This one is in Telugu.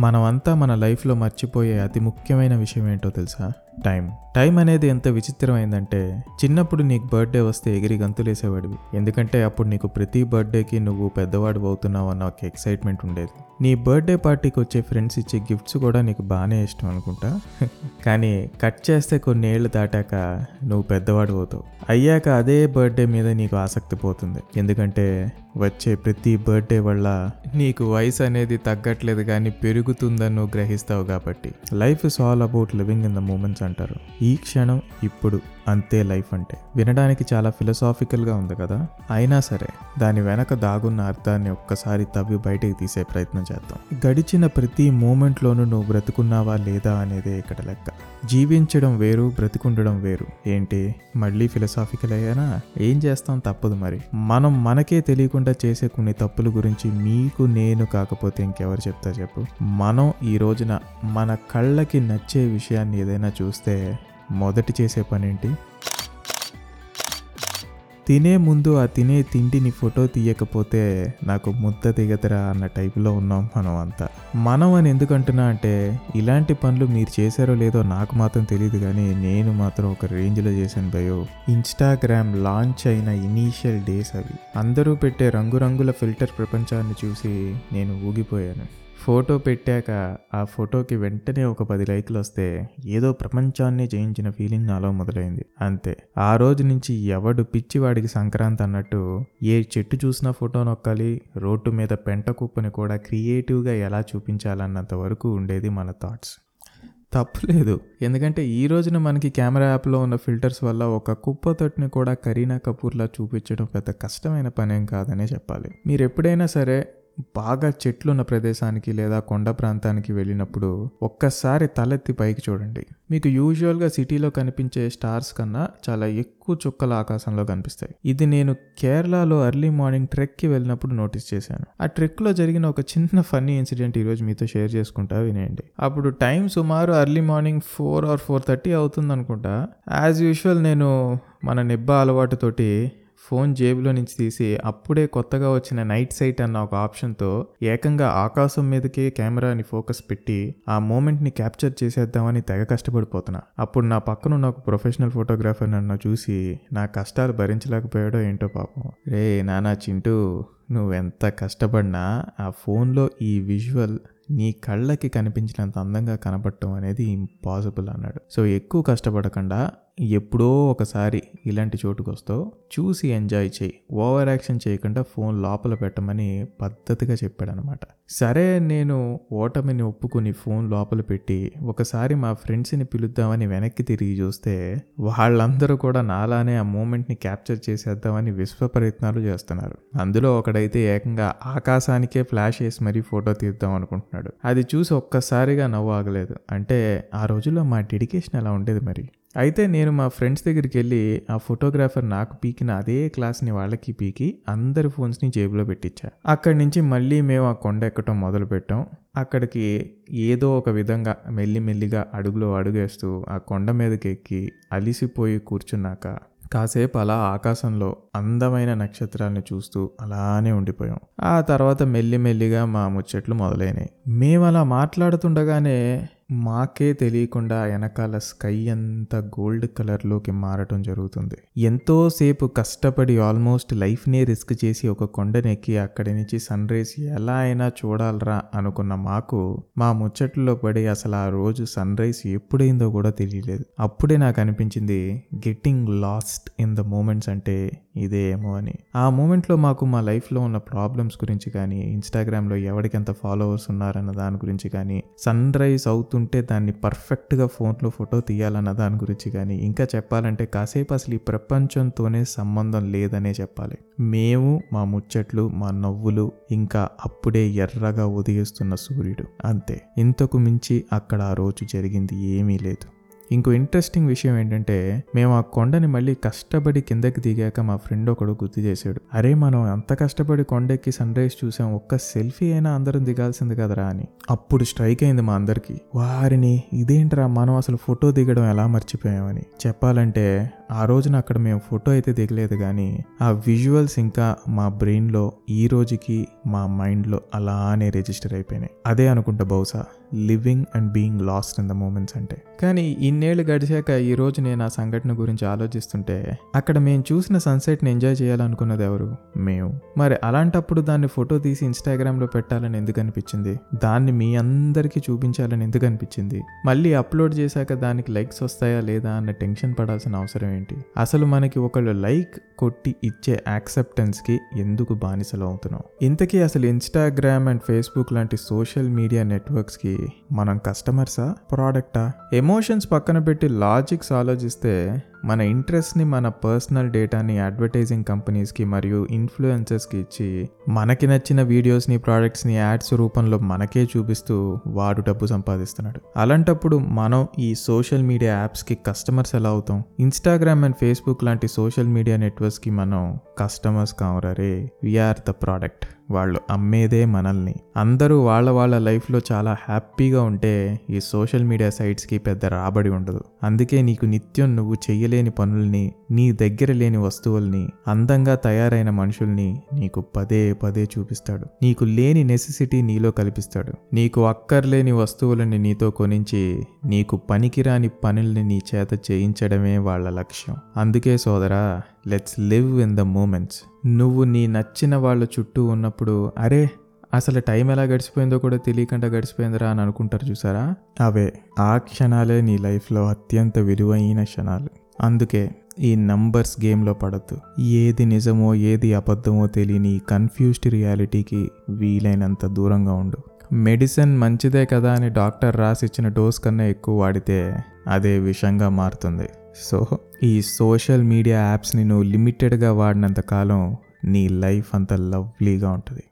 మనమంతా మన లైఫ్లో మర్చిపోయే అతి ముఖ్యమైన విషయం ఏంటో తెలుసా? టైం టైం అనేది ఎంత విచిత్రమైందంటే చిన్నప్పుడు నీకు బర్త్డే వస్తే ఎగిరి గంతులేసేవాడివి. ఎందుకంటే అప్పుడు నీకు ప్రతి బర్త్డేకి నువ్వు పెద్దవాడు అవుతున్నావు అన్న ఒక ఎక్సైట్మెంట్ ఉండేది. నీ బర్త్డే పార్టీకి వచ్చే ఫ్రెండ్స్ ఇచ్చే గిఫ్ట్స్ కూడా నీకు బాగానే ఇష్టం అనుకుంటా? కానీ కట్ చేస్తే కొన్ని ఏళ్ళు దాటాక నువ్వు పెద్దవాడు అవుతావు. అయ్యాక అదే బర్త్డే మీద నీకు ఆసక్తి పోతుంది. ఎందుకంటే వచ్చే ప్రతి బర్త్డే వల్ల నీకు వయసు అనేది తగ్గట్లేదు కానీ పెరుగుతుందని నువ్వు గ్రహిస్తావు కాబట్టి. Life is all about living in the moments అంటారు. ఈ క్షణం ఇప్పుడు. అంతే లైఫ్ అంటే. వినడానికి చాలా ఫిలసాఫికల్గా ఉంది కదా. అయినా సరే దాని వెనక దాగున్న అర్థాన్ని ఒక్కసారి తవ్వి బయటికి తీసే ప్రయత్నం చేద్దాం. గడిచిన ప్రతి మూమెంట్లోనూ నువ్వు బ్రతుకున్నావా లేదా అనేదే ఇక్కడ లెక్క. జీవించడం వేరు బ్రతికుండడం వేరు. ఏంటి? మళ్ళీ ఫిలసాఫికల్ అయ్యానా? ఏం చేస్తాం? తప్పదు మరి. మనం మనకే తెలియకుండా చేసే కొన్ని తప్పుల గురించి మీకు నేను కాకపోతే ఇంకెవరు చెప్తా చెప్పు. మనం ఈ రోజున మన కళ్ళకి నచ్చే విషయాన్ని ఏదైనా చూస్తే మొదటి చేసే పనేంటి? తినే ముందు ఆ తినే తిండిని ఫోటో తీయకపోతే నాకు ముద్ద దిగదరా అన్న టైపులో ఉన్నాం మనం అంతా. మనం అని ఎందుకు అంటున్నా అంటే ఇలాంటి పనులు మీరు చేశారో లేదో నాకు మాత్రం తెలియదు కానీ నేను మాత్రం ఒక రేంజ్లో చేశాను భయో. ఇన్స్టాగ్రామ్ లాంచ్ అయిన ఇనీషియల్ డేస్ అవి. అందరూ పెట్టే రంగురంగుల ఫిల్టర్ ప్రపంచాన్ని చూసి నేను ఊగిపోయాను. ఫోటో పెట్టాక ఆ ఫోటోకి వెంటనే ఒక పది లైకులు వస్తే ఏదో ప్రపంచాన్ని జయించిన ఫీలింగ్ నాలో మొదలైంది. అంతే. ఆ రోజు నుంచి ఎవడు పిచ్చివాడికి సంక్రాంతి అన్నట్టు ఏ చెట్టు చూసినా ఫోటో నొక్కాలి రోడ్డు మీద పెంట కుప్పని కూడా క్రియేటివ్గా ఎలా చూపించాలన్నంత వరకు ఉండేది మన థాట్స్. తప్పులేదు ఎందుకంటే ఈ రోజున మనకి కెమెరా యాప్లో ఉన్న ఫిల్టర్స్ వల్ల ఒక కుప్ప తొట్టిని కూడా కరీనా కపూర్లా చూపించడం పెద్ద కష్టమైన పనేం కాదనే చెప్పాలి. మీరు ఎప్పుడైనా సరే బాగా చెట్లున్న ప్రదేశానికి లేదా కొండ ప్రాంతానికి వెళ్ళినప్పుడు ఒక్కసారి తలెత్తి పైకి చూడండి. మీకు యూజువల్గా సిటీలో కనిపించే స్టార్స్ కన్నా చాలా ఎక్కువ చుక్కలు ఆకాశంలో కనిపిస్తాయి. ఇది నేను కేరళలో ఎర్లీ మార్నింగ్ ట్రెక్కి వెళ్ళినప్పుడు నోటీస్ చేశాను. ఆ ట్రెక్లో జరిగిన ఒక చిన్న ఫన్నీ ఇన్సిడెంట్ ఈరోజు మీతో షేర్ చేసుకుంటా వినేయండి. అప్పుడు టైం సుమారు early morning four or four thirty అవుతుంది అనుకుంటా యాజ్ యూజువల్ నేను మన నిబ్బ అలవాటుతోటి ఫోన్ జేబులో నుంచి తీసి అప్పుడే కొత్తగా వచ్చిన నైట్ సైట్ అన్న ఒక ఆప్షన్తో ఏకంగా ఆకాశం మీదకే కెమెరాని ఫోకస్ పెట్టి ఆ మూమెంట్ని క్యాప్చర్ చేసేద్దామని తెగ కష్టపడిపోతున్నా. అప్పుడు నా పక్కనున్న ఒక ప్రొఫెషనల్ ఫోటోగ్రాఫర్ నన్ను చూసి నా కష్టాలు భరించలేకపోయాడో ఏంటో పాపం. రే నానా చింటూ నువ్వెంత కష్టపడినా ఆ ఫోన్లో ఈ విజువల్ నీ కళ్ళకి కనిపించినంత అందంగా కనపడటం అనేది ఇంపాసిబుల్ అన్నాడు. సో ఎక్కువ కష్టపడకుండా ఎప్పుడో ఒకసారి ఇలాంటి చోటుకు వస్తావు. చూసి ఎంజాయ్ చేయి. ఓవర్ యాక్షన్ చేయకుండా ఫోన్ లోపల పెట్టమని పద్ధతిగా చెప్పాడనమాట. సరే నేను ఓటమిని ఒప్పుకుని ఫోన్ లోపల పెట్టి ఒకసారి మా ఫ్రెండ్స్ని పిలుద్దామని వెనక్కి తిరిగి చూస్తే వాళ్ళందరూ కూడా నాలానే ఆ మూమెంట్ని క్యాప్చర్ చేసేద్దామని విశ్వ ప్రయత్నాలు చేస్తున్నారు. అందులో ఒకడైతే ఏకంగా ఆకాశానికే ఫ్లాష్ వేసి మరీ ఫోటో తీద్దాం అనుకుంటున్నాడు. అది చూసి ఒక్కసారిగా నవ్వు ఆగలేదు. అంటే ఆ రోజుల్లో మా డెడికేషన్ ఎలా ఉండేది మరి? అయితే నేను మా ఫ్రెండ్స్ దగ్గరికి వెళ్ళి ఆ ఫోటోగ్రాఫర్ నాకు పీకిన అదే క్లాస్ని వాళ్ళకి పీకి అందరి ఫోన్స్ని జేబులో పెట్టించా అక్కడి నుంచి మళ్ళీ మేము ఆ కొండ ఎక్కటం మొదలు పెట్టాం అక్కడికి ఏదో ఒక విధంగా మెల్లిమెల్లిగా అడుగులో అడుగేస్తూ ఆ కొండ మీదకి ఎక్కి అలిసిపోయి కూర్చున్నాక కాసేపు అలా ఆకాశంలో అందమైన నక్షత్రాలను చూస్తూ అలానే ఉండిపోయాం. ఆ తర్వాత మెల్లిమెల్లిగా మా ముచ్చట్లు మొదలైనాయి. మేము అలా మాట్లాడుతుండగానే మాకే తెలియకుండా వెనకాల స్కై అంతా గోల్డ్ కలర్లోకి మారటం జరుగుతుంది. ఎంతోసేపు కష్టపడి ఆల్మోస్ట్ లైఫ్నే రిస్క్ చేసి ఒక కొండనెక్కి అక్కడి నుంచి సన్ రైజ్ ఎలా అయినా చూడాలరా అనుకున్న మాకు మా ముచ్చట్లో పడి అసలు ఆ రోజు సన్ రైజ్ ఎప్పుడైందో కూడా తెలియలేదు. అప్పుడే నాకు అనిపించింది getting lost in the moments అంటే ఇదే ఏమో అని. ఆ మూమెంట్లో మాకు మా లైఫ్లో ఉన్న ప్రాబ్లమ్స్ గురించి కానీ ఇన్స్టాగ్రామ్లో ఎవరికి ఎంత ఫాలోవర్స్ ఉన్నారన్న దాని గురించి కానీ సన్ రైజ్ అవుతుంటే దాన్ని పర్ఫెక్ట్గా ఫోన్లో ఫోటో తీయాలన్న దాని గురించి కానీ ఇంకా చెప్పాలంటే కాసేపు అసలు ఈ ప్రపంచంతోనే సంబంధం లేదనే చెప్పాలి. మేము మా ముచ్చట్లు మా నవ్వులు ఇంకా అప్పుడే ఎర్రగా ఉదయిస్తున్న సూర్యుడు. అంతే. ఇంతకు మించి అక్కడ ఆ రోజు జరిగింది ఏమీ లేదు. ఇంకో ఇంట్రెస్టింగ్ విషయం ఏంటంటే మేము ఆ కొండని మళ్ళీ కష్టపడి కిందకి దిగాక మా ఫ్రెండ్ ఒకడు గుర్తు చేశాడు. అరే మనం అంత కష్టపడి కొండెక్కి సన్ రైజ్ చూసాం ఒక్క సెల్ఫీ అయినా అందరం దిగాల్సింది కదరా అని. అప్పుడు స్ట్రైక్ అయింది మా అందరికి. వారిని ఇదేంట్రా మనం అసలు ఫోటో దిగడం ఎలా మర్చిపోయామని చెప్పాలంటే ఆ రోజున అక్కడ మేము ఫోటో అయితే దిగలేదు కానీ ఆ విజువల్స్ ఇంకా మా బ్రెయిన్లో ఈ రోజుకి మా మైండ్లో అలానే రిజిస్టర్ అయిపోయినాయి. అదే అనుకుంటా బహుశా living and being lost in the moments అంటే. కానీ ఇన్నేళ్ళు గడిచాక ఈ రోజు నేను ఆ సంఘటన గురించి ఆలోచిస్తుంటే అక్కడ మేము చూసిన సన్సెట్ని ఎంజాయ్ చేయాలనుకున్నది ఎవరు? మేము. మరి అలాంటప్పుడు దాన్ని ఫోటో తీసి ఇన్స్టాగ్రామ్లో పెట్టాలని ఎందుకు అనిపించింది? దాన్ని మీ అందరికీ చూపించాలని ఎందుకు అనిపించింది? మళ్ళీ అప్లోడ్ చేశాక దానికి లైక్స్ వస్తాయా లేదా అన్న టెన్షన్ పడాల్సిన అవసరం ఏంటి? అసలు మనకి ఒకళ్ళు లైక్ కొట్టి ఇచ్చే యాక్సెప్టెన్స్కి ఎందుకు బానిసలు అవుతున్నాం? ఇంతకీ అసలు ఇన్స్టాగ్రామ్ అండ్ ఫేస్బుక్ లాంటి సోషల్ మీడియా నెట్వర్క్స్కి మనం కస్టమర్సా? ప్రోడక్టా? ఎమోషన్స్ పక్కన పెట్టి లాజిక్స్ ఆలోచిస్తే మన ఇంట్రెస్ట్ని మన పర్సనల్ డేటాని అడ్వర్టైజింగ్ కంపెనీస్కి మరియు ఇన్ఫ్లుయెన్సర్స్కి ఇచ్చి మనకి నచ్చిన వీడియోస్ని ప్రోడక్ట్స్ని యాడ్స్ రూపంలో మనకే చూపిస్తూ వాడు డబ్బు సంపాదిస్తున్నాడు. అలాంటప్పుడు మనం ఈ సోషల్ మీడియా యాప్స్కి కస్టమర్స్ ఎలా అవుతాం? ఇన్స్టాగ్రామ్ అండ్ ఫేస్బుక్ లాంటి సోషల్ మీడియా నెట్వర్క్స్కి మనం కస్టమర్స్ కావరే వీఆర్ ద ప్రోడక్ట్. వాళ్ళు అమ్మేదే మనల్ని. అందరూ వాళ్ళ వాళ్ళ లైఫ్లో చాలా హ్యాపీగా ఉంటే ఈ సోషల్ మీడియా సైట్స్కి పెద్ద రాబడి ఉండదు. అందుకే నీకు నిత్యం నువ్వు చేయలేని పనుల్ని నీ దగ్గర లేని వస్తువుల్ని అందంగా తయారైన మనుషుల్ని నీకు పదే పదే చూపిస్తాడు. నీకు లేని నెసెసిటీ నీలో కల్పిస్తాడు. నీకు అక్కర్లేని వస్తువులని నీతో కొనించి నీకు పనికిరాని పనుల్ని నీ చేత చేయించడమే వాళ్ళ లక్ష్యం. అందుకే సోదరా let's live in the moments నువ్వు నీ నచ్చిన వాళ్ళ చుట్టూ ఉన్నప్పుడు అరే అసలు టైం ఎలా గడిచిపోయిందో కూడా తెలియకుండా గడిచిపోయిందిరా అని అనుకుంటారు చూసారా? అవే ఆ క్షణాలే నీ లైఫ్లో అత్యంత విలువైన క్షణాలు. అందుకే ఈ నంబర్స్ గేమ్లో పడద్దు. ఏది నిజమో ఏది అబద్ధమో తెలియని కన్ఫ్యూజ్డ్ రియాలిటీకి వీలైనంత దూరంగా ఉండు. మెడిసిన్ మంచిదే కదా అని డాక్టర్ రాసిచ్చిన డోస్ కన్నా ఎక్కువ వాడితే అదే విషంగా మారుతుంది. సో ఈ సోషల్ మీడియా యాప్స్ని నువ్వు లిమిటెడ్గా వాడినంత కాలం నీ లైఫ్ అంత లవ్లీగా ఉంటుంది.